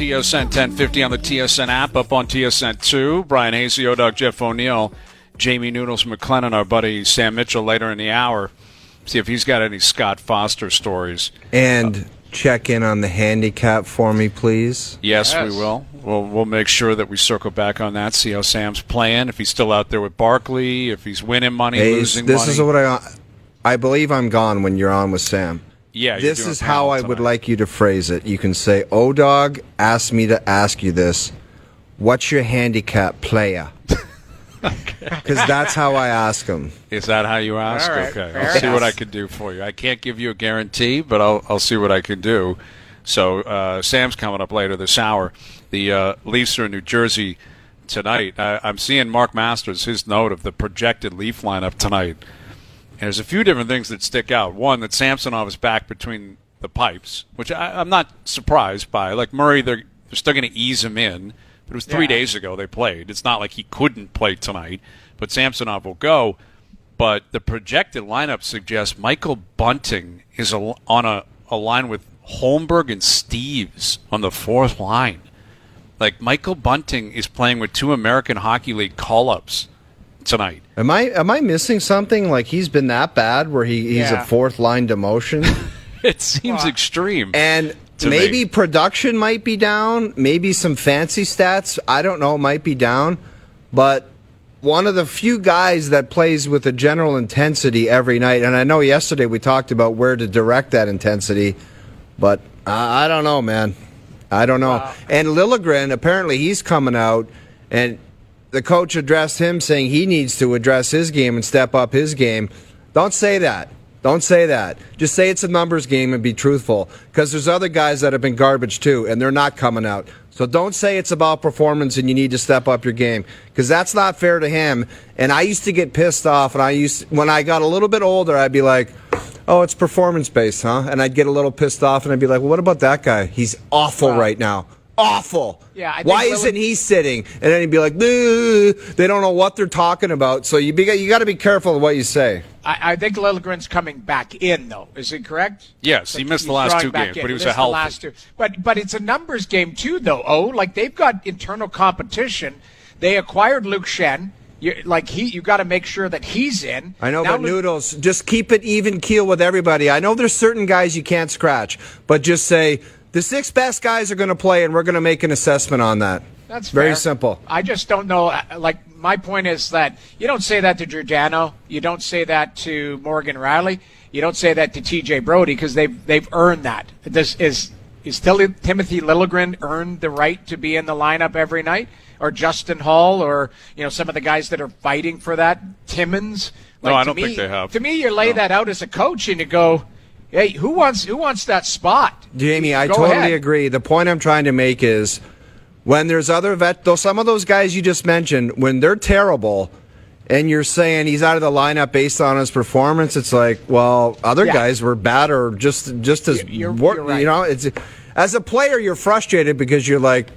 TSN 1050 on the TSN app, up on TSN 2. Bryan Hayes, Dog, Jeff O'Neill, Jamie Noodles McLennan, our buddy Sam Mitchell later in the hour. See if he's got any Scott Foster stories. And check in on the handicap for me, please. Yes, Yes. we will. We'll we'll make sure that we circle back on that. See how Sam's playing. If he's still out there with Barkley, if he's winning money, Hey, losing this money. is what I. I believe I'm gone when you're on with Sam. Yeah, this is how panel I would like you to phrase it. You can say, "O dog asked me to ask you this. What's your handicap player?" Because that's how I ask him. Is that how you ask? All right, okay, I'll see what. I can do for you. I can't give you a guarantee, but I'll I'll see what I can do. So uh, Sam's coming up later this hour. The uh, Leafs are in New Jersey tonight. I, I'm seeing Mark Masters his note of the projected Leaf lineup tonight. And there's a few different things that stick out. One that Samsonov is back between the pipes, which I, I'm not surprised by. Like Murray, they're they're still going to ease him in. But it was three Yeah. days ago they played. It's not like he couldn't play tonight. But Samsonov will go. But the projected lineup suggests Michael Bunting is a, on a, a line with Holmberg and Steeves on the fourth line. Like Michael Bunting is playing with two American Hockey League call-ups tonight. Am I am I missing something? Like he's been that bad where he, he's Yeah. a fourth line demotion, It seems extreme. and maybe me. production might be down. Maybe some fancy stats. I don't know. Might be down, but one of the few guys that plays with a general intensity every night. And I know yesterday we talked about where to direct that intensity, but I, I don't know, man. I don't know. And Liljegren, apparently, he's coming out, and the coach addressed him saying he needs to address his game and step up his game. Don't say that. Don't say that. Just say it's a numbers game and be truthful. Because there's other guys that have been garbage too, and they're not coming out. So don't say it's about performance and you need to step up your game. Because that's not fair to him. And I used to get pissed off, and I used when I got a little bit older, I'd be like, "Oh, it's performance based, huh?" And I'd get a little pissed off, and I'd be like, "Well, what about that guy? He's awful Well- right now. Awful. Yeah, I think Why Lillard- isn't he sitting?" And then he'd be like, "They don't know what they're talking about." So you be, you got to be careful of what you say. I, I think Liljegren's coming back in, though. Is it correct? Yes, he missed the last two games, in. but he was a Missed the healthy. last two. But but it's a numbers game too, though. Oh, like they've got internal competition. They acquired Luke Schenn. You, like he, you got to make sure that he's in. I know, Now but Luke- Noodles, just keep it even keel with everybody. I know there's certain guys you can't scratch, but just say the six best guys are going to play, and we're going to make an assessment on that. That's very fair. simple. I just don't know. uh, Like my point is that you don't say that to Giordano. You don't say that to Morgan Rielly. You don't say that to T.J. Brodie because they've they've earned that. This is is still Timothy Liljegren earned the right to be in the lineup every night, or Justin Holl, or you know some of the guys that are fighting for that. Timmins. No, I to don't me- think they have. To me, you lay that out as a coach and you go, "Hey, who wants who wants that spot?" Jamie, I Go totally ahead. agree. The point I'm trying to make is when there's other vet, though some of those guys you just mentioned, when they're terrible, and you're saying he's out of the lineup based on his performance, it's like, well, other Yeah. guys were bad or just just as You're- wor- you're right. you know. It's as a player, you're frustrated because you're like.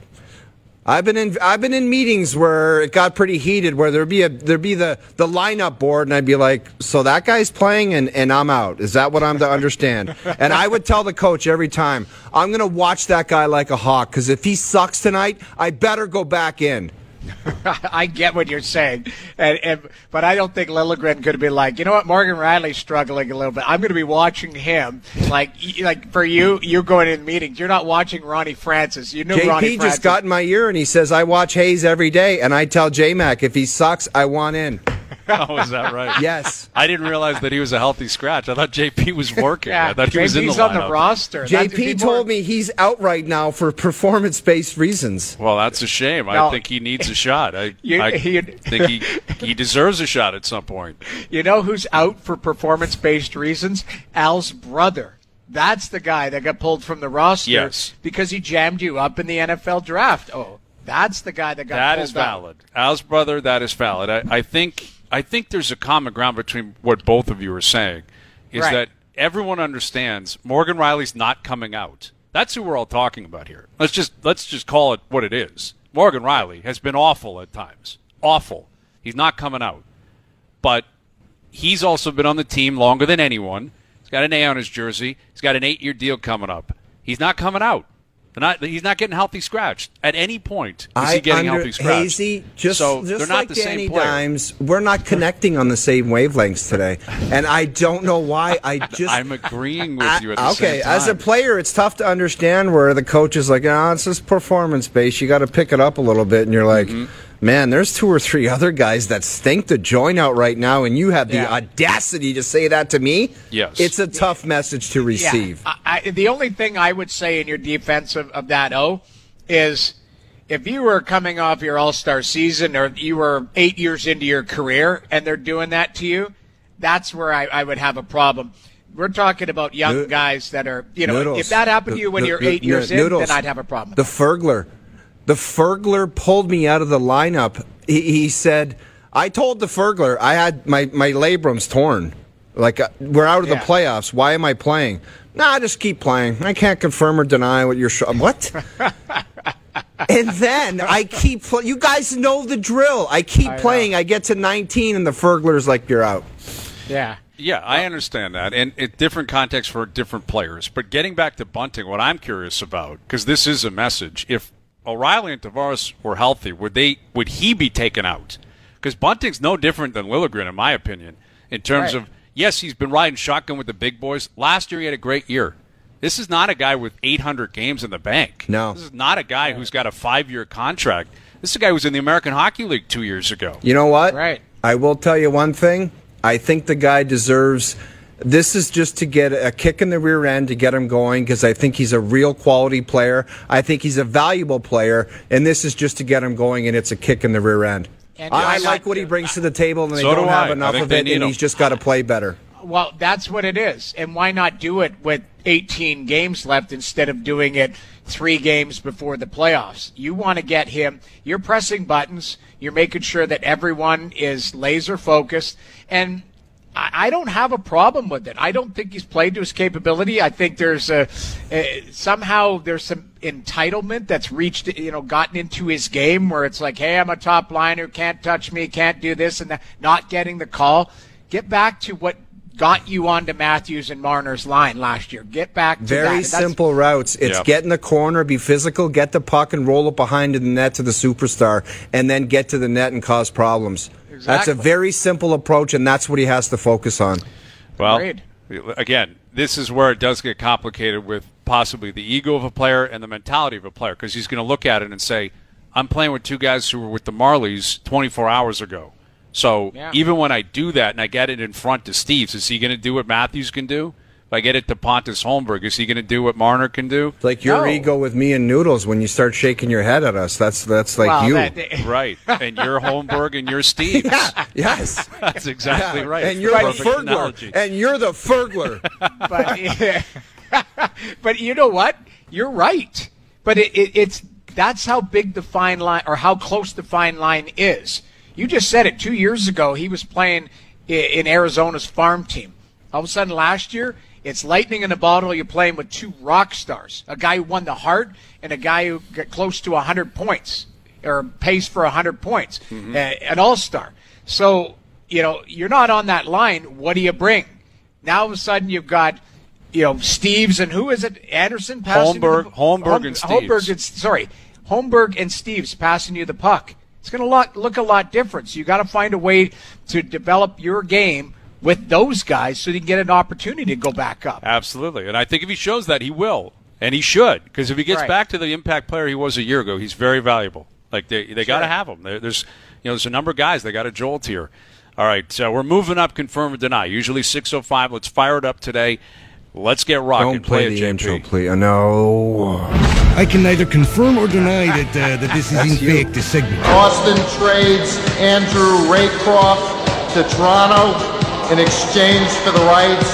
I've been in I've been in meetings where it got pretty heated where there'd be a there'd be the, the lineup board and I'd be like, so that guy's playing and, and I'm out. Is that what I'm to understand? and I would tell the coach every time, I'm gonna watch that guy like a hawk because if he sucks tonight, I better go back in. I get what you're saying, and, and but I don't think Liljegren could be like, you know what, Morgan Rielly's struggling a little bit. I'm going to be watching him. Like, like for you, you're going in meetings, you're not watching Ronnie Francis. You knew Ronnie JP Francis. just got in my ear and he says I watch Hayes every day and I tell J Mac if he sucks, I want in. Oh, is that right? Yes. I didn't realize that he was a healthy scratch. I thought JP was working. yeah, I thought he was in the JP's on the roster. That'd JP more- told me he's out right now for performance based reasons. Well, that's a shame. No. I think he needs a shot. I, You- I he- think he he deserves a shot at some point. You know who's out for performance-based reasons? Al's brother. That's the guy that got pulled from the roster Yes. because he jammed you up in the NFL draft. Oh, that's the guy that got That pulled is out. valid. Al's brother, that is valid. I, I think I think there's a common ground between what both of you are saying, is Right. that everyone understands Morgan Rielly's not coming out. That's who we're all talking about here. Let's just let's just call it what it is. Morgan Rielly has been awful at times. Awful. He's not coming out. But he's also been on the team longer than anyone. He's got an A on his jersey. He's got an eight year deal coming up. He's not coming out. Not. He's not getting healthy scratched at any point. Is I he getting under, healthy scratched? Hayes, just, so just they're not like the Danny same player. Dimes, we're not connecting on the same wavelengths today, and I don't know why. I just I'm agreeing with I- you. At the okay, same time. as a player, it's tough to understand where the coach is like, "Ah, it's just performance based. You got to pick it up a little bit," and you're like. Mm-hmm. Man, there's two or three other guys that stink the joint out right now, and you have the Yeah. audacity to say that to me. Yes. it's a tough message to receive. Yeah. I, I, the only thing I would say in your defense of, of that O is if you were coming off your All Star season or you were eight years into your career and they're doing that to you, that's where I, I would have a problem. We're talking about young guys that are, you know, Noodles. if that happened to you when The- you're eight the- years in, then I'd have a problem. The Fergler. The Fergler pulled me out of the lineup. He, he said, I told the Fergler I had my, my labrums torn. Like, uh, we're out of Yeah. the playoffs. Why am I playing? Nah, just keep playing. I can't confirm or deny what you're. Sh- what? and then I keep. Pl- you guys know the drill. I keep I know. playing. I get to 19, and the Fergler's like, you're out. yeah. Yeah, I understand that, and it different context for different players. But getting back to Bunting, what I'm curious about, because this is a message: if O'Reilly and Tavares were healthy, would they? Would he be taken out? Because Bunting's no different than Liljegren, in my opinion, in terms Right. of yes, he's been riding shotgun with the big boys. Last year, he had a great year. This is not a guy with 800 games in the bank. No. this is not a guy who's got a five-year contract. This is a guy who was in the American Hockey League two years ago. You know what? Right. I will tell you one thing. I think the guy deserves. This is just to get a kick in the rear end to get him going because I think he's a real quality player. I think he's a valuable player, and this is just to get him going, and it's a kick in the rear end. And I, I like what he brings to the table, and they So do don't have I. I enough think of it, and him. he's just got to play better. Well, that's what it is. And why not do it with 18 games left instead of doing it three games before the playoffs? You want to get him, you're pressing buttons, you're making sure that everyone is laser focused. And I don't have a problem with it. I don't think he's played to his capability. I think there's a, a somehow there's some entitlement that's reached, you know, gotten into his game where it's like, hey, I'm a top liner, can't touch me, can't do this and that, not getting the call. Get back to what got you onto Matthews and Marner's line last year. Get back to that. Very And simple routes. It's Yep. get in the corner, be physical, get the puck, and roll it behind the net to the superstar, and then get to the net and cause problems. Exactly. That's a very simple approach, and that's what he has to focus on. Well, Agreed. again, this is where it does get complicated with possibly the ego of a player and the mentality of a player because he's going to look at it and say, I'm playing with two guys who were with the Marlies 24 hours ago. So Yeah. even when I do that and I get it in front to Steeves, is he going to do what Matthews can do? If I get it to Pontus Holmberg, is he going to do what Marner can do? It's like your No. ego with me and Noodles when you start shaking your head at us. That's that's like Well, you. that- Right. And you're Holmberg and you're Steeves. yeah, yes. That's exactly right. And you're the Fergler. analogy. And you're the Fergler. but but you know what? You're right. But it, it, it's that's how big the fine line or how close the fine line is. You just said it. Two years ago, he was playing in Arizona's farm team. All of a sudden, last year, it's lightning in a bottle. You're playing with two rock stars, a guy who won the Hart and a guy who got close to 100 points or pace for 100 points, uh, an all star. So you know you're not on that line. What do you bring? Now all of a sudden you've got you know Steeves and who is it? Anderson passing Holmberg- the- Holmberg and Steeves. Holmberg and sorry, Holmberg and Steeves passing you the puck. It's going to look, look a lot different. So you got to find a way to develop your game with those guys so you can get an opportunity to go back up. Absolutely. And I think if he shows that, he will. And he should. Because if he gets Right. back to the impact player he was a year ago, he's very valuable. Like, they, they got to have him. There's, you know, there's a number of guys they got to jolt here. All right. So we're moving up, confirm or deny. Usually 6.05. Let's fire it up today. Let's get rocking. Don't play it, the JP. intro, please. Uh, No. I can neither confirm or deny that uh, that this is in fact a segment. Boston trades Andrew Raycroft to Toronto in exchange for the rights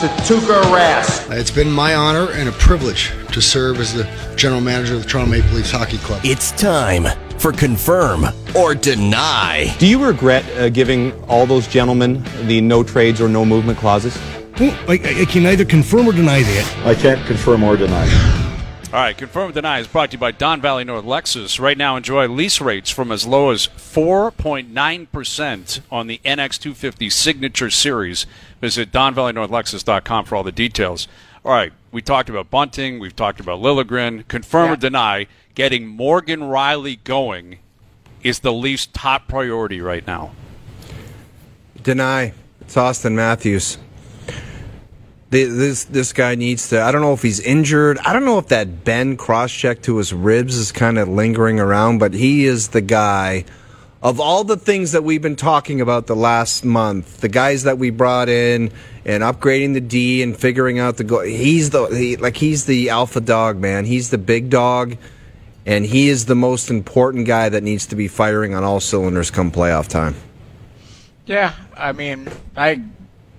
to Tuukka Rask. It's been my honor and a privilege to serve as the general manager of the Toronto Maple Leafs Hockey Club. It's time for Confirm or Deny. Do you regret uh, giving all those gentlemen the no trades or no movement clauses? Well, I, I- I can neither confirm or deny that. I can't confirm or deny. All right, confirm or deny is brought to you by Don Valley North Lexus. Right now, enjoy lease rates from as low as 4.9% on the NX250 Signature Series. Visit DonValleyNorthLexus.com for all the details. All right, we talked about Bunting, we've talked about Liljegren. Confirm or deny, getting Morgan Rielly going is the Leafs' top priority right now. Deny. It's Auston Matthews. This this guy needs to. I don't know if he's injured. I don't know if that bend cross check to his ribs is kind of lingering around, but he is the guy. Of all the things that we've been talking about the last month, the guys that we brought in and upgrading the D and figuring out the goal, he's the he, like he's the alpha dog, man. He's the big dog, and he is the most important guy that needs to be firing on all cylinders come playoff time. Yeah, I mean, I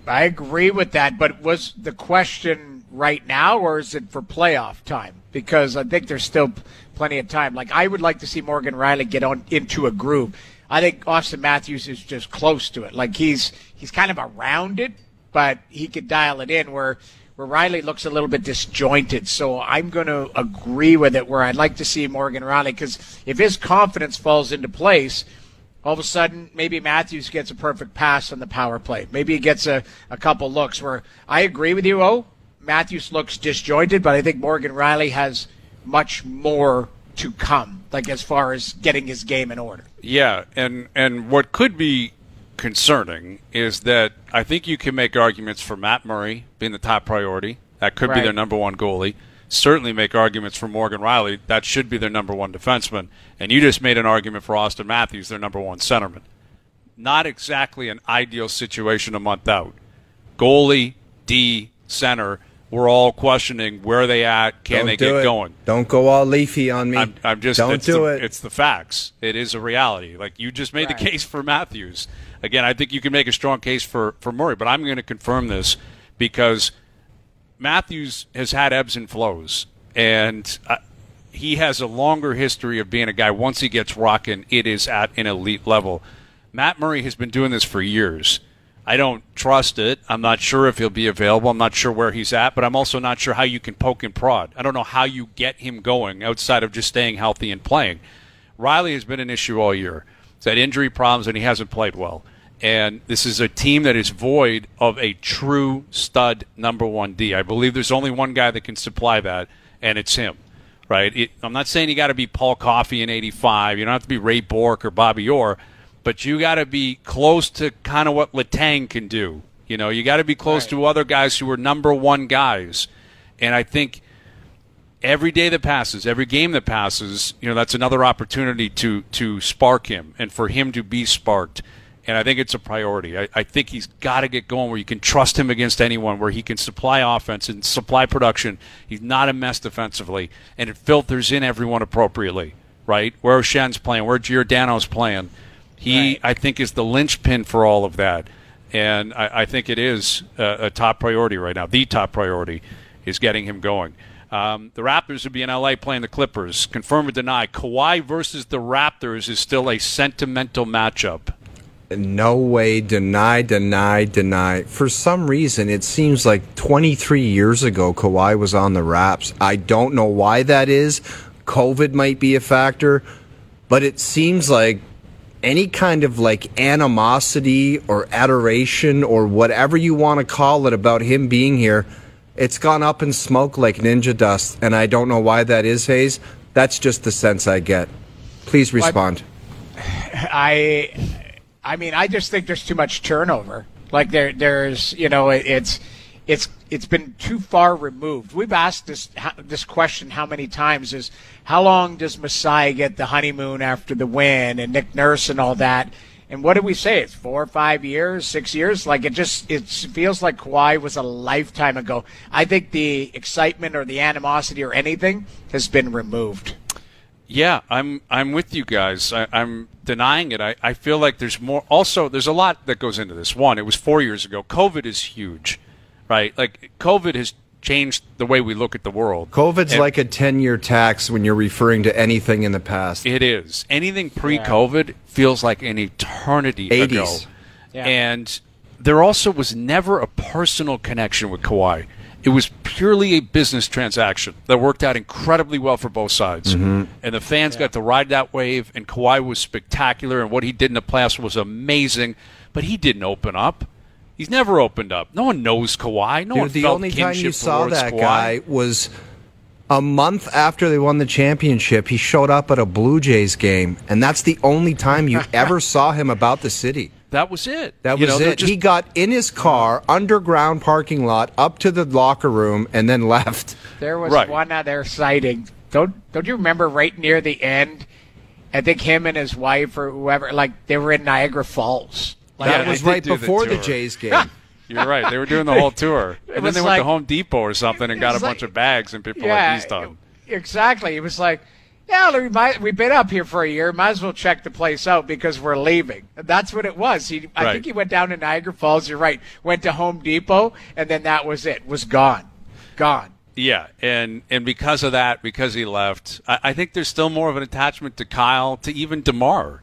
I agree with that, but was the question right now or is it for playoff time? Because I think there's still plenty of time. Like I would like to see Morgan Rielly get on into a groove. I think Auston Matthews is just close to it. Like he's he's kind of around it, but he could dial it in where where Rielly looks a little bit disjointed. So I'm going to agree with it where I'd like to see Morgan Rielly because if his confidence falls into place, all of a sudden maybe Matthews gets a perfect pass on the power play. Maybe he gets a, a couple looks where I agree with you, oh, Matthews looks disjointed, but I think Morgan Rielly has much more to come, like as far as getting his game in order. Yeah, and and what could be concerning is that I think you can make arguments for Matt Murray being the top priority. That could be their number one goalie. Certainly make arguments for Morgan Rielly. That should be their number one defenseman. And you just made an argument for Auston Matthews, their number one centerman. Not exactly an ideal situation a month out. Goalie, D, center, we're all questioning where they at, can Don't they get it. going? Don't go all leafy on me. I'm, I'm just don't do the, it. It's the facts. It is a reality. Like you just made Right. the case for Matthews. Again, I think you can make a strong case for for Murray, but I'm going to confirm this because Matthews has had ebbs and flows, and uh, he has a longer history of being a guy. Once he gets rocking, it is at an elite level. Matt Murray has been doing this for years. I don't trust it. I'm not sure if he'll be available. I'm not sure where he's at, but I'm also not sure how you can poke and prod. I don't know how you get him going outside of just staying healthy and playing. Rielly has been an issue all year. He's had injury problems and he hasn't played well. And this is a team that is void of a true stud number one D. I believe there's only one guy that can supply that, and it's him. Right? It, I'm not saying you got to be Paul Coffey in '85. You don't have to be Ray Bourque or Bobby Orr, but you got to be close to kind of what Letang can do. You know, you got to be close to other guys who are number one guys. And I think every day that passes, every game that passes, you know, that's another opportunity to to spark him and for him to be sparked. And I think it's a priority. I, I think he's got to get going where you can trust him against anyone, where he can supply offense and supply production. He's not a mess defensively, and it filters in everyone appropriately, right? Where Schenn's playing, where Giordano's playing. He, Right. I think, is the linchpin for all of that. And I, I think it is a, a top priority right now. The top priority is getting him going. Um, the Raptors will be in LA playing the Clippers. Confirm or deny, Kawhi versus the Raptors is still a sentimental matchup. No way. Deny, deny, deny. For some reason, it seems like 23 years ago, Kawhi was on the Raps. I don't know why that is. COVID might be a factor, but it seems like any kind of like animosity or adoration or whatever you want to call it about him being here, it's gone up in smoke like ninja dust. And I don't know why that is, Hayes. That's just the sense I get. Please respond. I, I mean, I just think there's too much turnover. Like there, there's, you know, it, it's, it's, it's been too far removed. We've asked this this question how many times? Is how long does Masai get the honeymoon after the win and Nick Nurse and all that? And what did we say? It's four or five years, six years. Like it just it feels like Kawhi was a lifetime ago. I think the excitement or the animosity or anything has been removed. Yeah, I'm I'm with you guys. I, I'm denying it. I, I feel like there's more. Also, there's a lot that goes into this. One, it was four years ago. COVID is huge, right? Like COVID has changed the way we look at the world. COVID's And like a 10 year tax when you're referring to anything in the past. it is anything pre-COVID feels like an eternity 80s. ago. Yeah. And there also was never a personal connection with Kawhi. It was purely a business transaction that worked out incredibly well for both sides. Mm-hmm. And the fans got to ride that wave, and Kawhi was spectacular, and what he did in the playoffs was amazing, but he didn't open up. He's never opened up. No one knows Kawhi. No Dude, one the felt only time you kinship saw towards that Kawhi. guy was a month after they won the championship. He showed up at a Blue Jays game, and that's the only time you ever saw him about the city. That was it. That You was know, it. just- he got in his car, underground parking lot, up to the locker room, and then left. There was Right. one other sighting. Don't don't you remember right near the end? I think him and his wife or whoever, like they were in Niagara Falls. Like, that they was right do the before the. Jays game. You're right. They were doing the whole tour, and then they went like- to Home Depot or something and got a It's bunch of bags, and people were yeah, like, "He's done." exactly. It was like, yeah, we might, we've been up here for a year. Might as well check the place out because we're leaving. And that's what it was. He, I Right. think he went down to Niagara Falls. You're right. Went to Home Depot, and then that was it. Was gone, gone. Yeah, and and because of that, because he left, I, I think there's still more of an attachment to Kyle, to even Demar,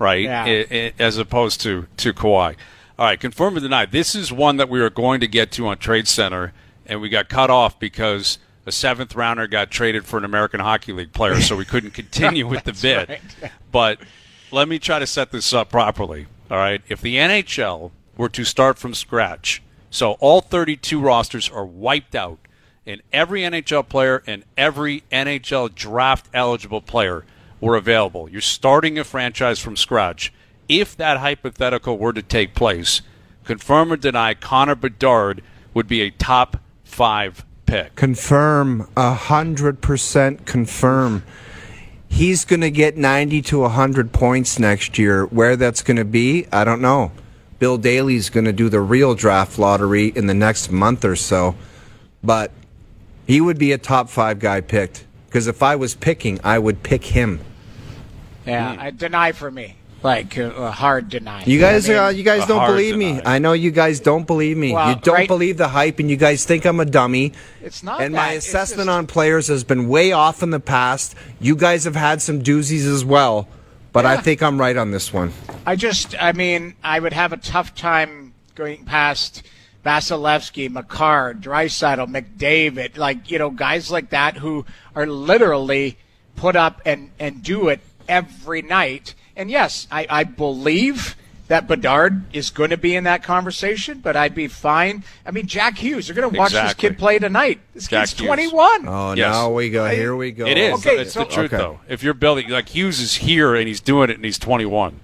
right? Yeah. I- I- as opposed to to Kawhi. All right, confirm or deny. This is one that we were going to get to on Trade Center, and we got cut off because a seventh rounder got traded for an American Hockey League player, so we couldn't continue with the bid. right. But let me try to set this up properly. All right, if the NHL were to start from scratch, so all 32 rosters are wiped out, and every NHL player and every NHL draft eligible player were available. You're starting a franchise from scratch. If that hypothetical were to take place, confirm or deny Connor Bedard would be a top five pick. Confirm, a hundred percent confirm. He's going to get ninety to hundred points next year. Where that's going to be, I don't know. Bill Daly's going to do the real draft lottery in the next month or so, but he would be a top five guy picked. Because if I was picking, I would pick him. Yeah, hmm. I deny for me. Like uh, a hard deny. You guys, I mean, uh, you guys a don't hard believe me. I know you guys don't believe me. Well, you don't right- believe the hype, and you guys think I'm a dummy. It's not And that. my assessment just- on players has been way off in the past. You guys have had some doozies as well, but I think I'm right on this one. I just, I mean, I would have a tough time going past Vasilevskiy, Makar, Draisaitl, McDavid, like you know, guys like that who are literally put up and and do it every night. And yes, I, I believe that Bedard is going to be in that conversation, but I'd be fine. I mean, Jack Hughes, you're going to watch Exactly. this kid play tonight. This Jack kid's Hughes. 21. Oh, Yes. now we go. Here we go. It is. Okay, it's so- the truth, Okay. though. If you're building, like Hughes is here and he's doing it and he's 21,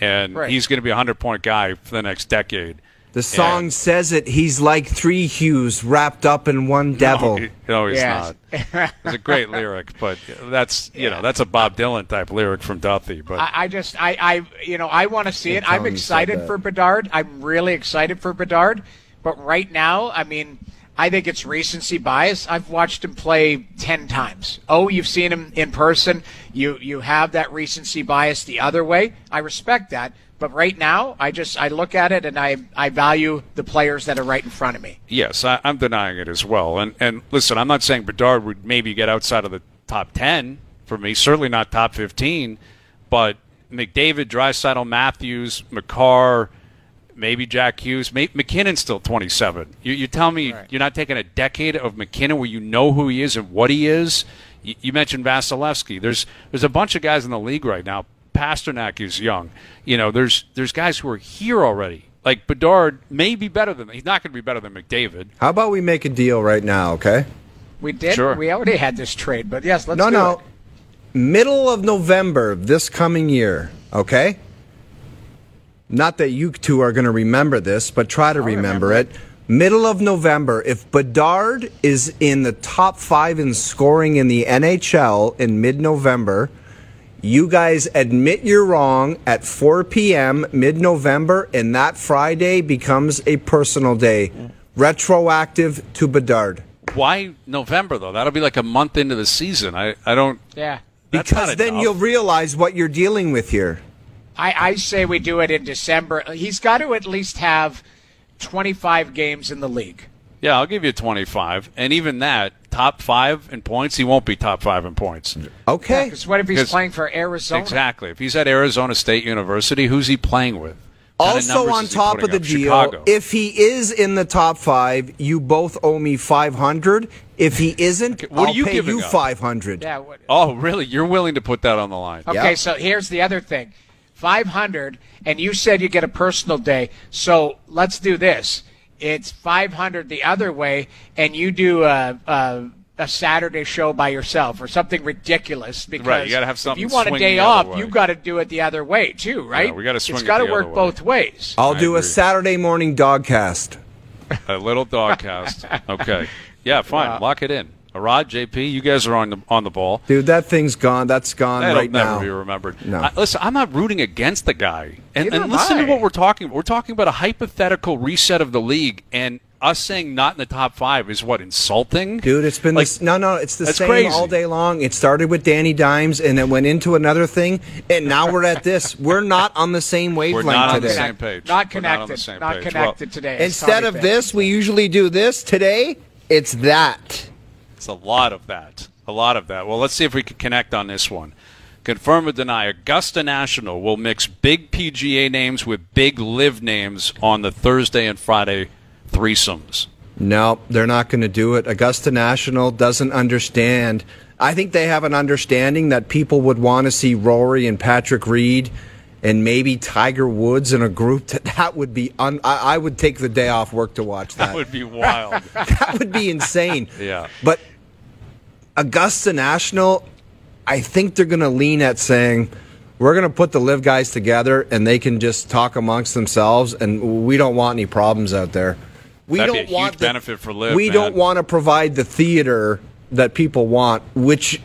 and Right. he's going to be a 100 point guy for the next decade. The song And- says it. He's like three Hughes wrapped up in one devil. No, he- no, he's Yes. not. It's a great lyric, but that's you know that's a Bob Dylan type lyric from Duffy. But I, I just, I, I, you know, I want to see it. I'm excited for Bedard. I'm really excited for Bedard. But right now, I mean, I think it's recency bias. I've watched him play ten times. Oh, you've seen him in person. You, you have that recency bias the other way. I respect that. But right now, I just, I look at it and I, I value the players that are right in front of me. yes, I, I'm denying it as well. And and listen, I'm not saying Bedard would maybe get outside of the top 10 for me. Certainly not top 15. But McDavid, Draisaitl, Matthews, Makar, maybe Jack Hughes, may, MacKinnon's still 27. You, you tell me Right. you're not taking a decade of MacKinnon where you know who he is and what he is. You, you mentioned Vasilevskiy. There's there's a bunch of guys in the league right now. Pastrnak is young. You know, there's there's guys who are here already. Like Bedard may be better than he's not going to be better than McDavid. How about we make a deal right now, okay? We did. Sure. We already had this trade, but yes, let's no, do no. it. Middle of November this coming year, okay? Not that you two are going to remember this, but try to remember, remember it. Middle of November, if Bedard is in the top five in scoring in the NHL in mid November, you guys admit you're wrong at 4 p.m. mid November, and that Friday becomes a personal day. Retroactive to Bedard. Why November though? That'll be like a month into the season. I, I don't. Yeah. Because then enough. you'll realize what you're dealing with here. I, I say we do it in December. He's got to at least have 25 games in the league. Yeah, I'll give you 25, and even that top five in points, he won't be top five in points. Okay. Because what if he's playing for Arizona? Exactly. If he's at Arizona State University, who's he playing with? Kind Also, on top of the up? deal, Chicago. if he is in the top five, you both owe me five hundred. If he isn't, what I'll you pay you five hundred. Yeah. What, oh, really? You're willing to put that on the line? okay, Yeah. so here's the other thing. 500, and you said you get a personal day. So let's do this. It's 500 the other way, and you do a, a, a Saturday show by yourself or something ridiculous. Because Right, you gotta have something If you want a day off, way. you got to do it the other way too, right? we gotta swing It's it got to work way. both ways. I'll I do a. Saturday morning dogcast. A little dog cast. Okay. Yeah, fine. Lock it in. Arad, JP, you guys are on the on the ball. Dude, that thing's gone. That's gone That'll right never now. be remembered. No. I, listen, I'm not rooting against the guy. And, Neither and listen I. to what we're talking about. We're talking about a hypothetical reset of the league, and us saying not in the top five is what insulting, Dude, it's been Like, this, no, no. It's the that's same crazy. all day long. It started with Danny Dimes, and it went into another thing, and now we're at this. We're not on the same wavelength not on the today. same page. Not We're not on the connected. same Not page. connected Well, today. Instead of this, we usually do this. Today, it's that. It's a lot of that. A lot of that. Well, let's see if we can connect on this one. Confirm or deny, Augusta National will mix big PGA names with big LIV names on the Thursday and Friday threesomes. No, they're not going to do it. Augusta National doesn't understand. I think they have an understanding that people would want to see Rory and Patrick Reed and maybe Tiger Woods in a group. That that would be. Un, I, I would take the day off work to watch that. That would be wild. that would be insane. Yeah. But Augusta National, I think they're going to lean at saying, we're going to put the LIV guys together and they can just talk amongst themselves, and we don't want any problems out there. We That'd don't a huge want the- benefit for Liv, We man. don't want to provide the theater that people want, which,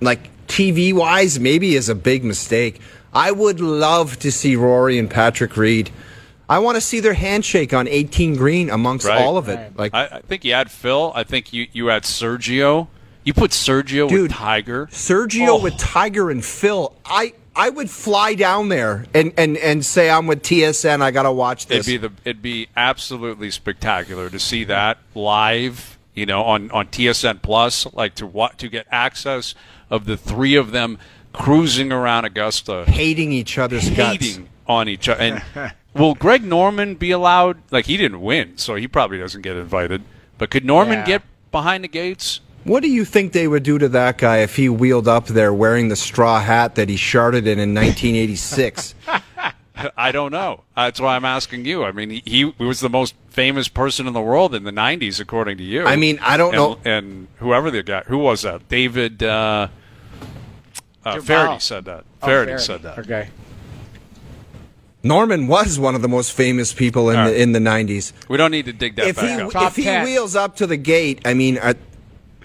like TV wise, maybe is a big mistake. I would love to see Rory and Patrick Reed. I want to see their handshake on 18 green amongst Right. all of it. Like I, I think you had Phil. I think you, you had Sergio. You put Sergio Dude, with Tiger. Sergio Oh. with Tiger and Phil. I I would fly down there and, and, and say I'm with TSN. I gotta watch It'd this. be the it'd be absolutely spectacular to see that live. You know, on, on TSN Plus, like to what to get access of the three of them cruising around Augusta, hating each other's guts. on each other. And will Greg Norman be allowed? Like he didn't win, so he probably doesn't get invited. But could Norman Yeah. get behind the gates? What do you think they would do to that guy if he wheeled up there wearing the straw hat that he sharded in in 1986? I don't know. That's why I'm asking you. I mean, he, he was the most famous person in the world in the '90s, according to you. I mean, I don't and, know- And whoever the guy, who was that? David uh, uh, Duval. Feherty said that. Oh, Feherty Feherty. said that. Okay. Norman was one of the most famous people in All right. the in the 90s. We don't need to dig that If he back up. Top if he 10. wheels up to the gate, I mean, I,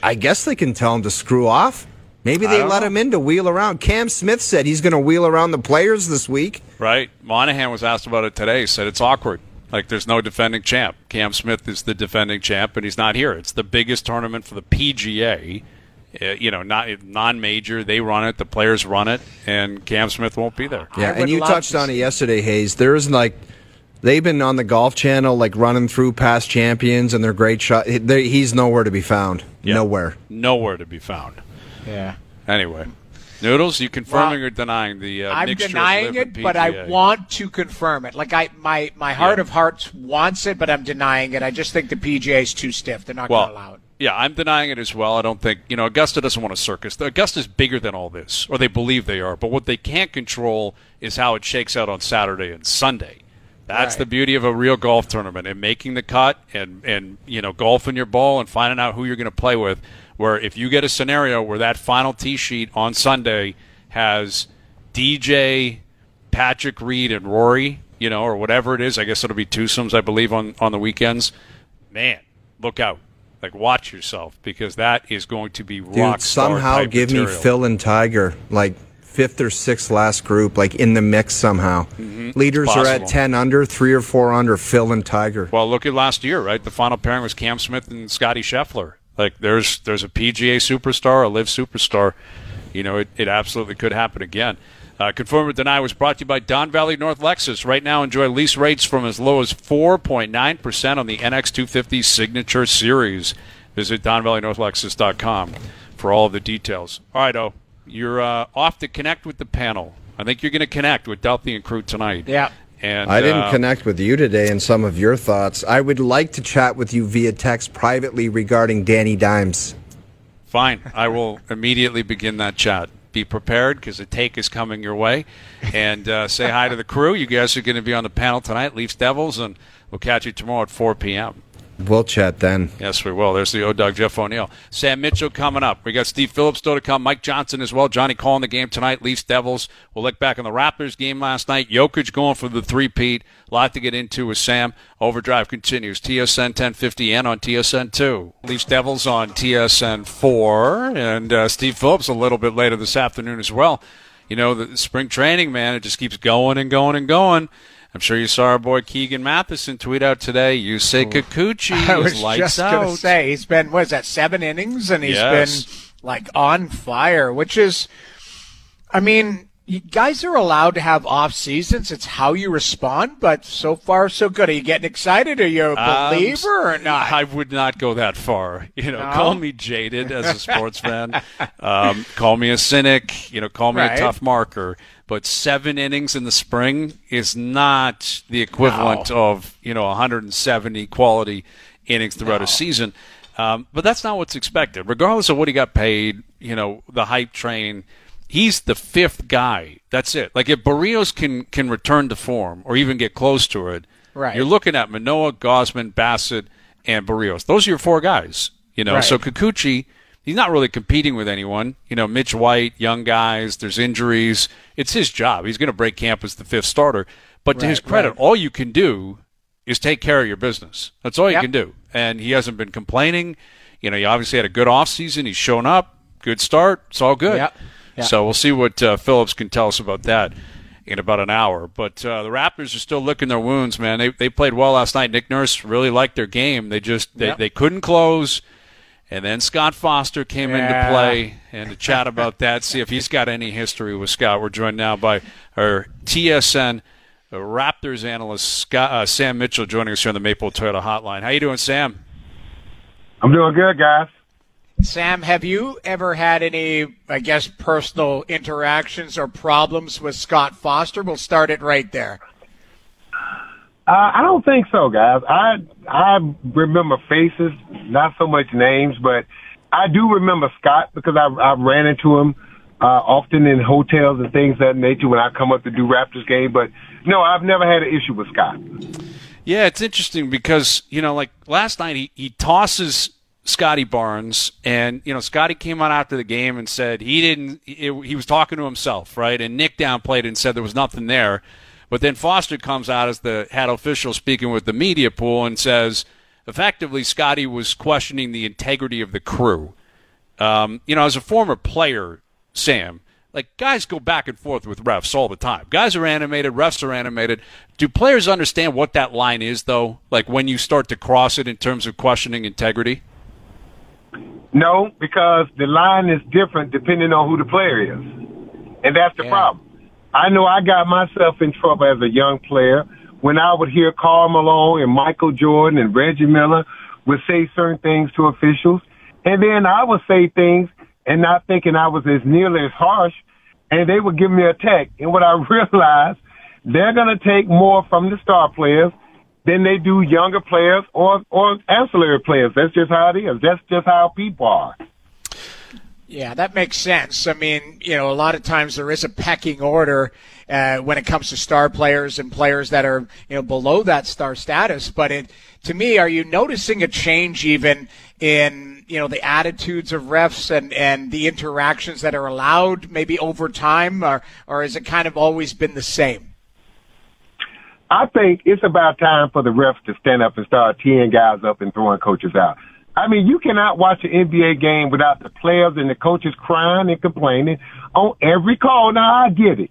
I guess they can tell him to screw off. Maybe they let know. him in to wheel around. Cam Smith said he's going to wheel around the players this week. Right? Monahan was asked about it today. Said it's awkward. Like there's no defending champ. Cam Smith is the defending champ, and he's not here. It's the biggest tournament for the PGA. Uh, you know, not non-major. They run it. The players run it, and Cam Smith won't be there. Yeah, and you touched to on it yesterday, Hayes. There's like they've been on the golf channel, like running through past champions and their great shot. they- He's nowhere to be found. Yeah. Nowhere. Nowhere to be found. Yeah. Anyway, Noodles, you confirming Well, or denying the uh, I'm mixture of denying it, but I want to confirm it. Like I, my my heart Yeah. of hearts wants it, but I'm denying it. I just think the PGA is too stiff. They're not well, going to allow it. Yeah, I'm denying it as well. I don't think you know Augusta doesn't want a circus. Augusta's bigger than all this, or they believe they are. But what they can't control is how it shakes out on Saturday and Sunday. That's Right. the beauty of a real golf tournament and making the cut and and you know golfing your ball and finding out who you're going to play with. Where if you get a scenario where that final tee sheet on Sunday has DJ, Patrick Reed, and Rory, you know, or whatever it is, I guess it'll be twosomes, I believe, on on the weekends. Man, look out! Like watch yourself because that is going to be Dude, rock star somehow type give me. Phil and Tiger, like fifth or sixth last group, like in the mix somehow. Leaders are at 10 under, three or four under, Phil and Tiger. Well, look at last year, right? The final pairing was Cam Smith and Scotty Scheffler. Like there's there's a PGA superstar, a LIV superstar. You know, it, it absolutely could happen again. Uh, Confirm or Deny was brought to you by Don Valley North Lexus. Right now, enjoy lease rates from as low as 4.9% on the NX250 Signature Series. Visit DonValleyNorthLexus.com for all of the details. All right, oh, you're uh, off to connect with the panel. I think you're going to connect with Delphi and crew tonight. Yeah. And I didn't uh, connect with you today and some of your thoughts. I would like to chat with you via text privately regarding Danny Dimes. Fine. I will immediately begin that chat be prepared because the take is coming your way. And uh, say hi to the crew. You guys are going to be on the panel tonight, Leafs Devils, and we'll catch you tomorrow at 4 p.m. We'll chat then. Yes, we will. There's the O Dog Jeff O'Neill. Sam Mitchell coming up. We got Steve Phillips still to come. Mike Johnson as well. Johnny calling the game tonight. Leafs Devils. We'll look back on the Raptors game last night. Jokic going for the three-peat. A lot to get into with Sam. Overdrive continues. TSN 1050 and on TSN 2. Leafs Devils on TSN 4. And uh, Steve Phillips a little bit later this afternoon as well. You know, the spring training, man, it just keeps going and going and going. I'm sure you saw our boy Keegan Matheson tweet out today. You say Kikuchi I was just out. to say he's been what is that seven innings and he's Yes. been like on fire, which is, I mean, you guys are allowed to have off seasons. It's how you respond, but so far so good. Are you getting excited? Are you a Um, believer or not? I would not go that far. You know, No? call me jaded as a sports fan. Um, call me a cynic. You know, call me Right. a tough marker. But seven innings in the spring is not the equivalent No. of you know 170 quality innings throughout a season. Um, but that's not what's expected, regardless of what he got paid. You know, the hype train. He's the fifth guy. That's it. Like if Berrios can can return to form or even get close to it, Right. You're looking at Manoa, Gausman, Bassitt, and Berrios. Those are your four guys. You know, Right. so Kikuchi, he's not really competing with anyone. You know, Mitch White, young guys. There's injuries. It's his job. He's going to break camp as the fifth starter. But to his credit, right. all you can do is take care of your business. That's all you Yep. can do. And he hasn't been complaining. You know, he obviously had a good offseason. He's shown up. Good start. It's all good. Yep. Yep. So we'll see what uh, Phillips can tell us about that in about an hour. But uh, the Raptors are still licking their wounds, man. They they played well last night. Nick Nurse really liked their game. They just they, Yep. they couldn't close. And then Scott Foster came into play, and to chat about that, see if he's got any history with Scott. We're joined now by our TSN Raptors analyst Scott, uh, Sam Mitchell, joining us here on the Maple Toyota Hotline. How you doing, Sam? I'm doing good, guys. Sam, have you ever had any, I guess, personal interactions or problems with Scott Foster? We'll start it right there. Uh, I don't think so, guys. I I remember faces, not so much names, but I do remember Scott because I I ran into him uh, often in hotels and things of that nature when I come up to do Raptors game. But no, I've never had an issue with Scott. Yeah, it's interesting because, you know, like last night he, he tosses Scotty Barnes, and, you know, Scotty came out after the game and said he didn't, it, he was talking to himself, right? And Nick downplayed it and said there was nothing there. But then Foster comes out as the head official speaking with the media pool and says, effectively, Scotty was questioning the integrity of the crew. Um, you know, as a former player, Sam, like guys go back and forth with refs all the time. Guys are animated, refs are animated. Do players understand what that line is, though? Like when you start to cross it in terms of questioning integrity? No, because the line is different depending on who the player is. And that's the Yeah. problem. I know I got myself in trouble as a young player when I would hear Karl Malone and Michael Jordan and Reggie Miller would say certain things to officials. And then I would say things and not thinking I was as nearly as harsh and they would give me a tech. And what I realized, they're going to take more from the star players than they do younger players or, or ancillary players. That's just how it is. That's just how people are. Yeah, that makes sense. I mean, you know, a lot of times there is a pecking order uh, when it comes to star players and players that are, you know, below that star status. But it, to me, are you noticing a change even in, you know, the attitudes of refs and, and the interactions that are allowed maybe over time, or or has it kind of always been the same? I think it's about time for the refs to stand up and start teeing guys up and throwing coaches out. I mean, you cannot watch an NBA game without the players and the coaches crying and complaining on every call. Now, I get it.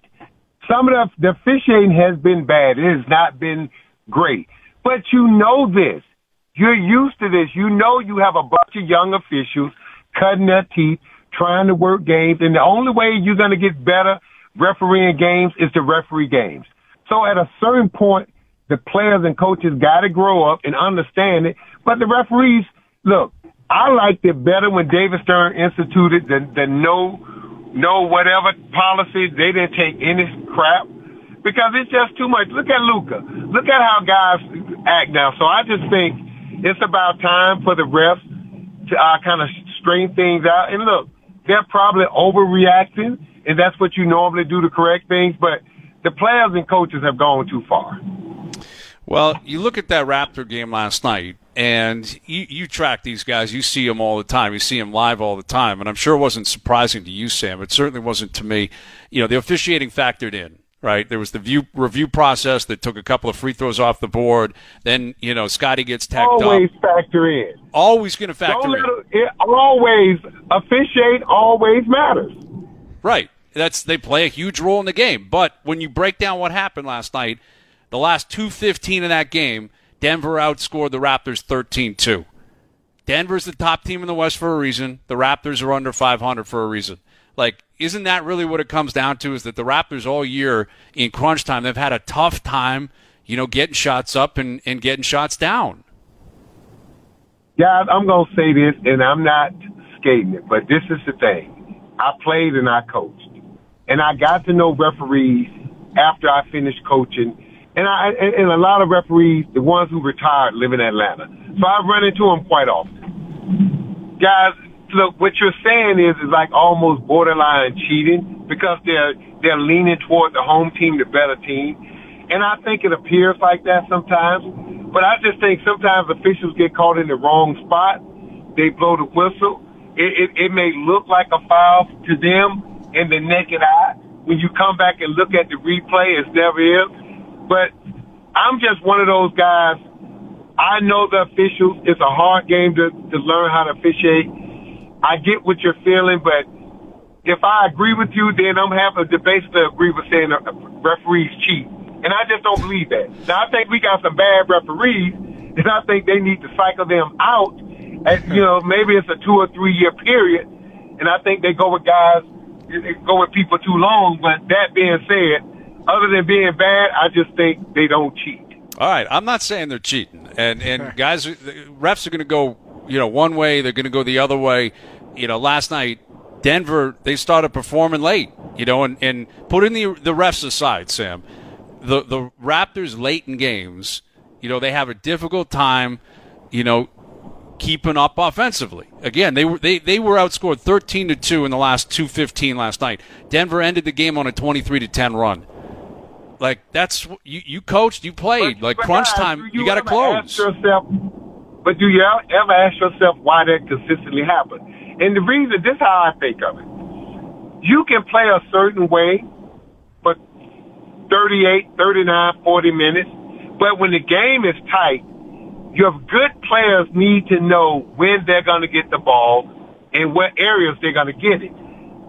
Some of the, the officiating has been bad. It has not been great. But you know this. You're used to this. You know you have a bunch of young officials cutting their teeth, trying to work games, and the only way you're going to get better refereeing games is to referee games. So at a certain point, the players and coaches got to grow up and understand it. But the referees, look, I liked it better when David Stern instituted the, the no, no whatever policy. They didn't take any crap because it's just too much. Look at Luka. Look at how guys act now. So I just think it's about time for the refs to uh, kind of straighten things out. And look, they're probably overreacting and that's what you normally do to correct things. But the players and coaches have gone too far. Well, you look at that Raptor game last night, and you, you track these guys. You see them all the time. You see them live all the time, and I'm sure it wasn't surprising to you, Sam. It certainly wasn't to me. You know, the officiating factored in right? There was the view review process that took a couple of free throws off the board. Then you know Scotty gets tagged on. always up. factor in. Always going to factor Don't in. it, it always officiate always matters. Right. That's they play a huge role in the game. But when you break down what happened last night, the last 215 in that game, Denver outscored the Raptors 13-2. Denver's the top team in the West for a reason. The Raptors are under 500 for a reason. Like, isn't that really what it comes down to? Is that the Raptors all year in crunch time, they've had a tough time, you know, getting shots up and, and getting shots down. Yeah, I'm going to say this, and I'm not skating it, but this is the thing. I played and I coached. And I got to know referees after I finished coaching. And I and, a lot of referees, the ones who retired, live in Atlanta. So I run into them quite often. Guys, look, what you're saying is is like almost borderline cheating because they're they're leaning toward the home team, the better team. And I think it appears like that sometimes. But I just think sometimes officials get caught in the wrong spot. They blow the whistle. It, it, it may look like a foul to them in the naked eye. When you come back and look at the replay, it never is. But I'm just one of those guys. I know the officials. It's a hard game to, to learn how to officiate. I get what you're feeling, but if I agree with you, then I'm having a debate to agree with saying the referees cheat. And I just don't believe that. Now, I think we got some bad referees, and I think they need to cycle them out. At, you know, maybe it's a two or three year period, and I think they go with guys, go with people too long. But that being said, other than being bad, I just think they don't cheat. All right, I'm not saying they're cheating, and and guys, refs are going to go, you know, one way, they're going to go the other way. You know, last night Denver they started performing late, you know, and and putting the the refs aside, Sam, the the Raptors late in games, you know, they have a difficult time, you know, keeping up offensively. Again, they were they, they were outscored 13 to 2 in the last 215 last night. Denver ended the game on a 23 to 10 run. Like that's you you coached, you played. like But crunch time, do you, got to close. Yourself, but do you ever ask yourself why that consistently happens? And the reason, this is how I think of it. You can play a certain way for 38, 39, 40 minutes, but when the game is tight, your good players need to know when they're going to get the ball and what areas they're going to get it.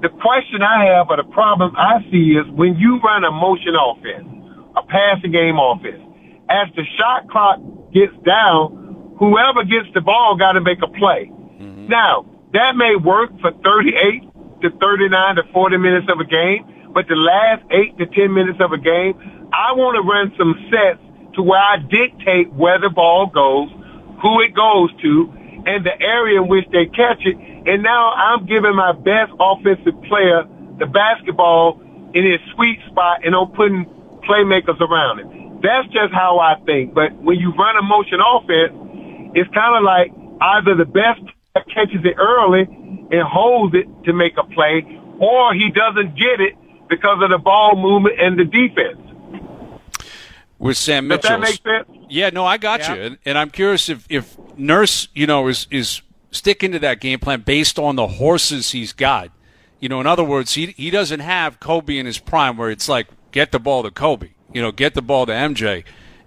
The question I have or the problem I see is when you run a motion offense, a passing game offense, as the shot clock gets down, whoever gets the ball got to make a play. Mm-hmm. Now, that may work for 38 to 39 to 40 minutes of a game, but the last 8 to 10 minutes of a game, I want to run some sets to where I dictate where the ball goes, who it goes to, and the area in which they catch it. And now I'm giving my best offensive player the basketball in his sweet spot and I'm putting playmakers around him. That's just how I think. But when you run a motion offense, it's kind of like either the best catches it early and holds it to make a play, or he doesn't get it because of the ball movement and the defense. With Sam Mitchell. that make sense? Yeah, no, I got Yeah. you, and, and I'm curious if if Nurse, you know, is is sticking to that game plan based on the horses he's got. You know, in other words, he he doesn't have Kobe in his prime where it's like get the ball to Kobe, you know, get the ball to MJ.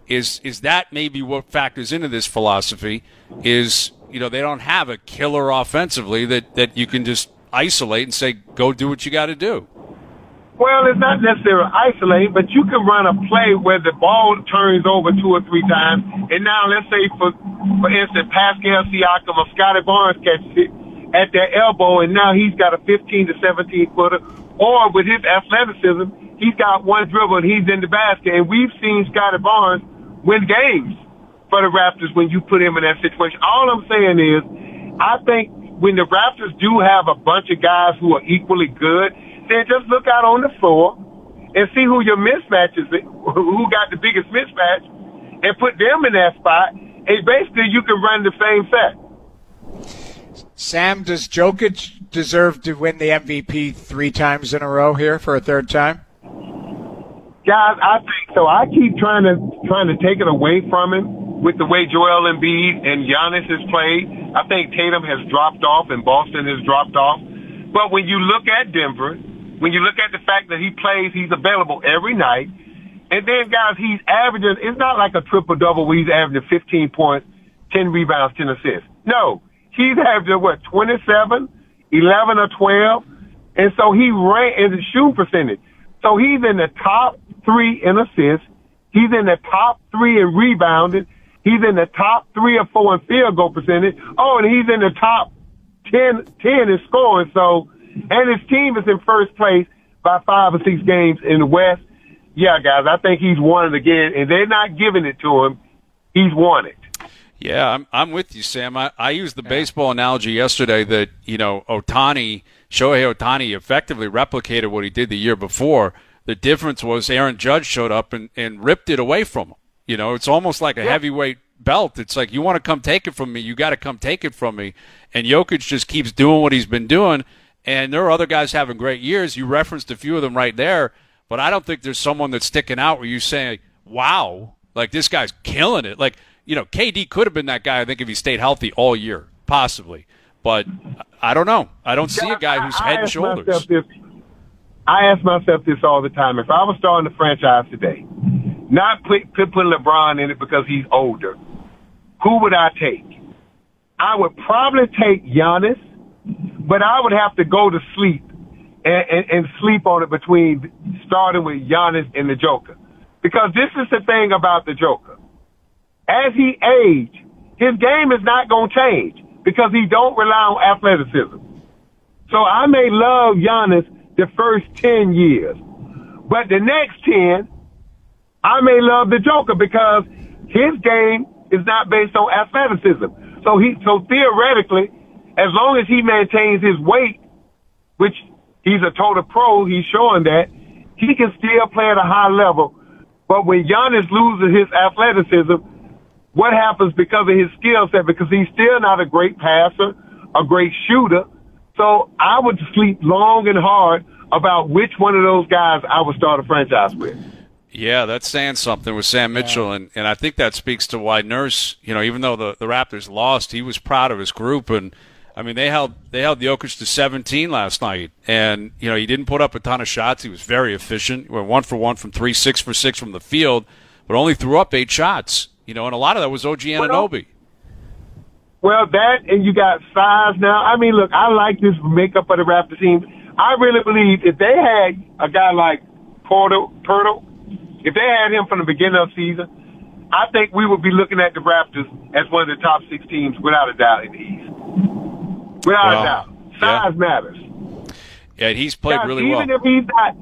Is is that maybe what factors into this philosophy? Is you know they don't have a killer offensively that that you can just isolate and say go do what you got to do. Well, it's not necessarily isolating, but you can run a play where the ball turns over two or three times, and now let's say for for instance, Pascal Siakam or Scottie Barnes catches it at their elbow, and now he's got a 15 to 17 footer, or with his athleticism, he's got one dribble and he's in the basket, and we've seen Scottie Barnes win games for the Raptors when you put him in that situation. All I'm saying is, I think when the Raptors do have a bunch of guys who are equally good, then just look out on the floor and see who your mismatches, who got the biggest mismatch, and put them in that spot. And basically, you can run the same set. Sam, does Jokic deserve to win the MVP three times in a row here for a third time? Guys, I think so. I keep trying to trying to take it away from him with the way Joel Embiid and Giannis has played. I think Tatum has dropped off and Boston has dropped off. But when you look at Denver, when you look at the fact that he plays, he's available every night. And then, guys, he's averaging, it's not like a triple double where he's averaging 15 points, 10 rebounds, 10 assists. No, he's averaging what, 27, 11 or 12. And so he ran in the shooting percentage. So he's in the top three in assists. He's in the top three in rebounding. He's in the top three or four in field goal percentage. Oh, and he's in the top 10, 10 in scoring. So, and his team is in first place by five or six games in the West. Yeah, guys, I think he's won it again, and they're not giving it to him. He's won it. Yeah, I'm I'm with you, Sam. I, I used the baseball analogy yesterday that you know Ohtani, Shohei Ohtani effectively replicated what he did the year before. The difference was Aaron Judge showed up and, and ripped it away from him. You know, it's almost like a yeah. heavyweight belt. It's like you want to come take it from me, you got to come take it from me. And Jokic just keeps doing what he's been doing. And there are other guys having great years. You referenced a few of them right there, but I don't think there's someone that's sticking out where you say, "Wow, like this guy's killing it." Like you know, KD could have been that guy. I think if he stayed healthy all year, possibly. But I don't know. I don't see a guy who's head and shoulders. This, I ask myself this all the time. If I was starting the franchise today, not put, put, put LeBron in it because he's older, who would I take? I would probably take Giannis, but I would have to go to sleep and, and, and sleep on it between starting with Giannis and the Joker. Because this is the thing about the Joker. As he age, his game is not going to change because he don't rely on athleticism. So I may love Giannis the first 10 years, but the next 10, I may love the Joker because his game is not based on athleticism. So he, so theoretically, as long as he maintains his weight, which he's a total pro, he's showing that he can still play at a high level. But when Giannis loses his athleticism, what happens because of his skill set? Because he's still not a great passer, a great shooter. So I would sleep long and hard about which one of those guys I would start a franchise with. Yeah, that's saying something with Sam Mitchell, and, and I think that speaks to why Nurse, you know, even though the, the Raptors lost, he was proud of his group, and I mean they held they held the Jokic to 17 last night, and you know he didn't put up a ton of shots. He was very efficient. He went one for one from three, six for six from the field, but only threw up eight shots. You know, and a lot of that was OG Anunoby. Well, that and you got size now. I mean, look, I like this makeup of the Raptors team. I really believe if they had a guy like Poeltl, if they had him from the beginning of the season, I think we would be looking at the Raptors as one of the top six teams without a doubt in the East. Without well, a doubt. Size yeah. matters. Yeah, he's played really even well. If he's not,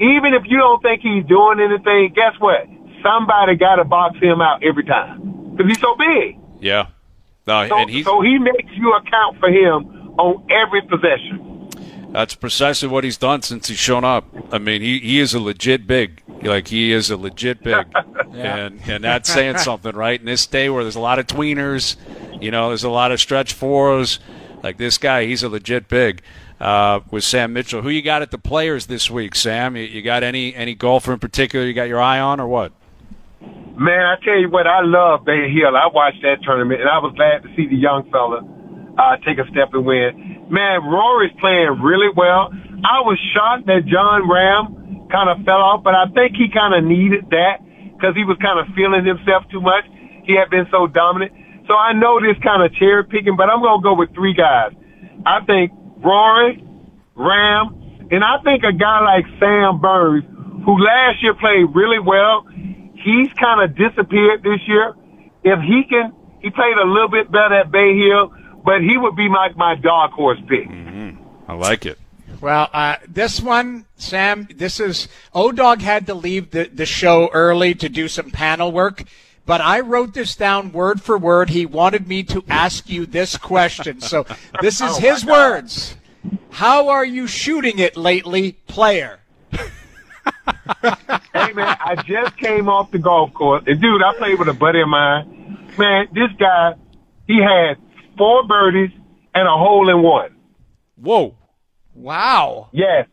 even if you don't think he's doing anything, guess what? Somebody got to box him out every time because he's so big. Yeah. No, so, and he's, so he makes you account for him on every possession. That's precisely what he's done since he's shown up. I mean, he, he is a legit big. Like he is a legit big, yeah. and and that's saying something, right? In this day where there's a lot of tweeners, you know, there's a lot of stretch fours. Like this guy, he's a legit big. Uh, with Sam Mitchell, who you got at the players this week, Sam? You, you got any any golfer in particular you got your eye on, or what? Man, I tell you what, I love Bay Hill. I watched that tournament, and I was glad to see the young fella uh, take a step and win. Man, Rory's playing really well. I was shocked that Jon Rahm kind of fell off, but I think he kind of needed that because he was kind of feeling himself too much. He had been so dominant. So I know this kind of cherry picking, but I'm going to go with three guys. I think Rory, Rahm, and I think a guy like Sam Burns, who last year played really well. He's kind of disappeared this year. If he can, he played a little bit better at Bay Hill but he would be my, my dark horse pick. Mm-hmm. I like it. Well, uh, this one, Sam, this is O Dog had to leave the, the show early to do some panel work, but I wrote this down word for word. He wanted me to ask you this question. So this is oh his words. How are you shooting it lately, player? hey man, I just came off the golf course, and dude, I played with a buddy of mine. Man, this guy, he had four birdies and a hole in one. Whoa. Wow. Yes.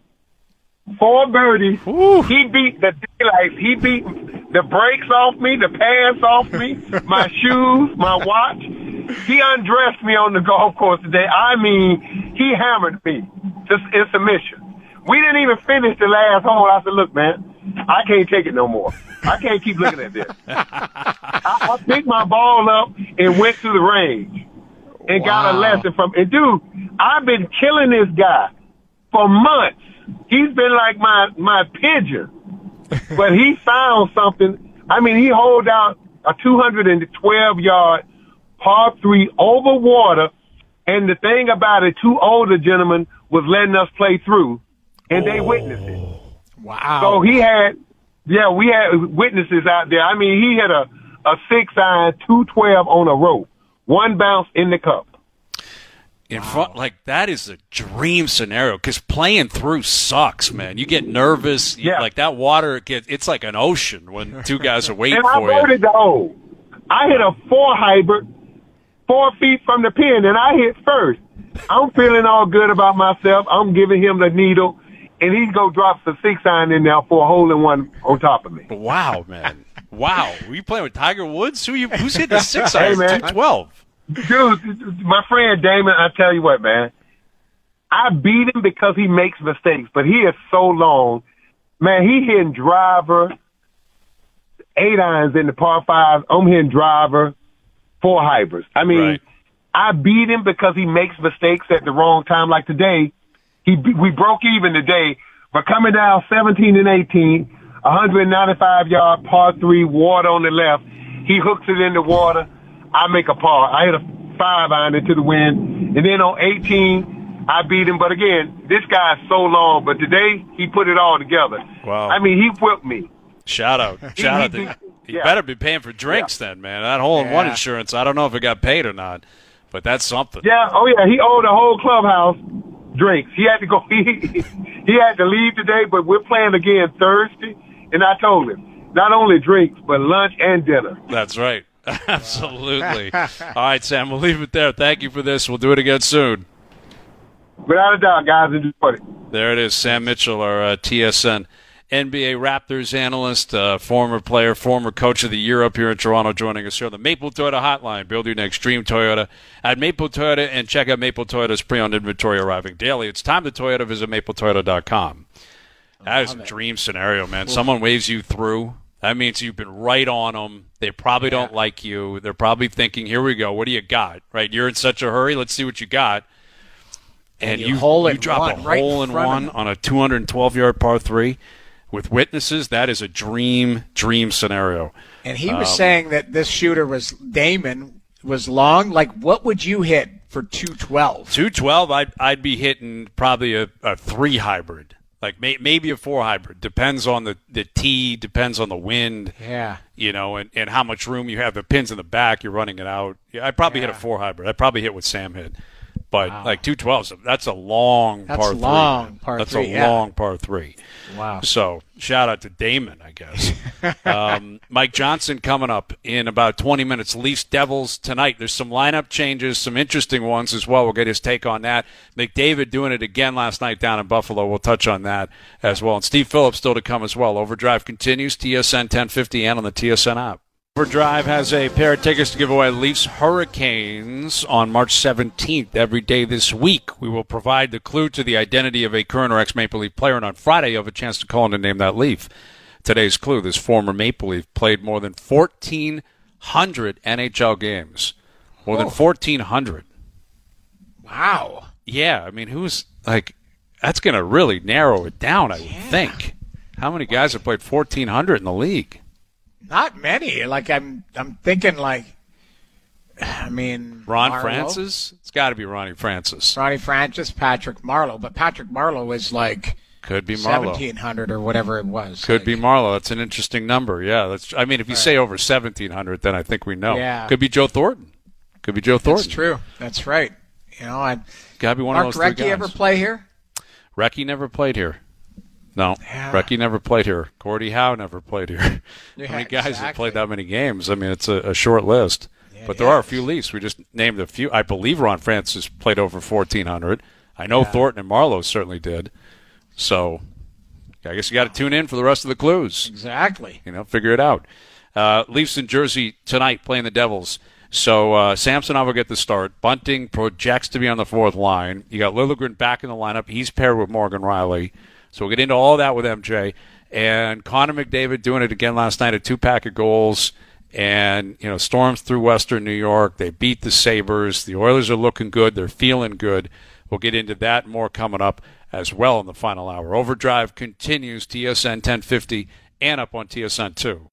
Four birdies. He beat the daylight. He beat the brakes off me, the pants off me, my shoes, my watch. He undressed me on the golf course today. I mean, he hammered me just in submission. We didn't even finish the last hole. I said, look, man, I can't take it no more. I can't keep looking at this. I, I picked my ball up and went to the range and got a lesson from, and dude, I've been killing this guy for months. He's been like my, my pigeon, but he found something. I mean, he holed out a 212 yard par three over water. And the thing about it, two older gentlemen was letting us play through and they oh. witnessed it. Wow. So he had, yeah, we had witnesses out there. I mean, he had a, a six iron, 212 on a rope, one bounce in the cup. In front, like that is a dream scenario because playing through sucks, man. You get nervous. You- Yeah. like that water, get, it's like an ocean when two guys are waiting and I for you. the. I hit a four hybrid, four feet from the pin, and I hit first. I'm feeling all good about myself. I'm giving him the needle, and he's gonna drop the six iron in there for a hole in one on top of me. Wow, man. Wow. Were you playing with Tiger Woods? Who you? Who's hitting the six Hey, iron? Two twelve. Dude, my friend Damon, I tell you what, man. I beat him because he makes mistakes, but he is so long. Man, he hitting driver, eight irons in the par five. I'm hitting driver, four hybrids. I mean, Right. I beat him because he makes mistakes at the wrong time. Like today, he we broke even today, but coming down 17 and 18, 195 yard par three, water on the left. He hooks it in the water. I make a par. I hit a five iron into the wind, and then on 18, I beat him. But again, this guy's so long. But today, he put it all together. Wow. I mean, he whipped me. Shout out. Shout out. To, he- yeah. better be paying for drinks then, man. That hole in one Yeah. insurance, I don't know if it got paid or not, but that's something. Yeah, oh yeah, he owed the whole clubhouse drinks. He had to go. He, he had to leave today, but we're playing again Thursday. And I told him not only drinks, but lunch and dinner. That's right. Absolutely. All right, Sam, we'll leave it there. Thank you for this. We'll do it again soon. Without a doubt, guys, enjoy it. There it is, Sam Mitchell, our uh, TSN NBA Raptors analyst, uh, former player, former coach of the year up here in Toronto, joining us here on the Maple Toyota Hotline. Build your next dream Toyota at Maple Toyota and check out Maple Toyota's pre-owned inventory arriving daily. It's time to Toyota. Visit mapletoyota.com. That is a dream scenario, man. Someone waves you through. That means you've been right on them. They probably don't like you. They're probably thinking, "Here we go. What do you got?" Right? You're in such a hurry. Let's see what you got. And, you you you drop a right hole in one on a 212 yard par three with witnesses. That is a dream, dream scenario. And he Um, was saying that this shooter was Damon was long. Like, what would you hit for two twelve? 212, I'd, I'd be hitting probably a, a three hybrid, like may, maybe a four hybrid. Depends on the, the tee, depends on the wind. Yeah. you know, and, and how much room you have. The pins in the back, you're running it out. Yeah, I'd probably hit a four hybrid. I'd probably hit what Sam hit. But like two twelves, that's a long That's par long three. par that's three, a yeah. long par three. Wow. So shout out to Damon, I guess. um, Mike Johnson coming up in about 20 minutes. Leafs Devils tonight. There's some lineup changes, some interesting ones as well. We'll get his take on that. McDavid doing it again last night down in Buffalo. We'll touch on that as well. And Steve Phillips still to come as well. Overdrive continues. TSN 1050 and on the TSN app. Overdrive has a pair of tickets to give away Leafs Hurricanes on March 17th. Every day this week, we will provide the clue to the identity of a current or ex Maple Leaf player. And on Friday, you have a chance to call in and name that Leaf. Today's clue this former Maple Leaf played more than 1,400 NHL games. More than 1,400. Wow. Yeah, I mean, who's like, that's going to really narrow it down, I would think. How many guys have played 1,400 in the league? Not many. Like I'm I'm thinking like I mean Ron Marleau, Francis? It's got to be Ronnie Francis. Ronnie Francis, Patrick Marleau, but Patrick Marleau is like Could be Marleau. seventeen hundred or whatever it was. Could Like, be Marleau. That's an interesting number. Yeah, that's. I mean, if you say over seventeen hundred, then I think we know. Yeah. Could be Joe Thornton. Could be Joe Thornton. That's true. That's right. You know, I Got to be one Mark of those three Recchi ever play here? Recchi never played here. No, Yeah. Never played here. Gordie Howe never played here. Yeah, How many guys have played that many games? I mean, it's a, a short list. but there are a few Leafs. We just named a few. I believe Ron Francis played over fourteen hundred. I know Thornton and Marleau certainly did. So I guess you got to tune in for the rest of the clues. Exactly. You know, figure it out. Uh, Leafs in Jersey tonight playing the Devils. So uh, Samsonov will get the start. Bunting projects to be on the fourth line. You got Liljegren back in the lineup. He's paired with Morgan Rielly. So we'll get into all that with MJ. And Connor McDavid doing it again last night, a two pack of goals. And, you know, storms through Western New York. They beat the Sabres. The Oilers are looking good. They're feeling good. We'll get into that more coming up as well in the final hour. Overdrive continues, TSN 1050 and up on TSN 2.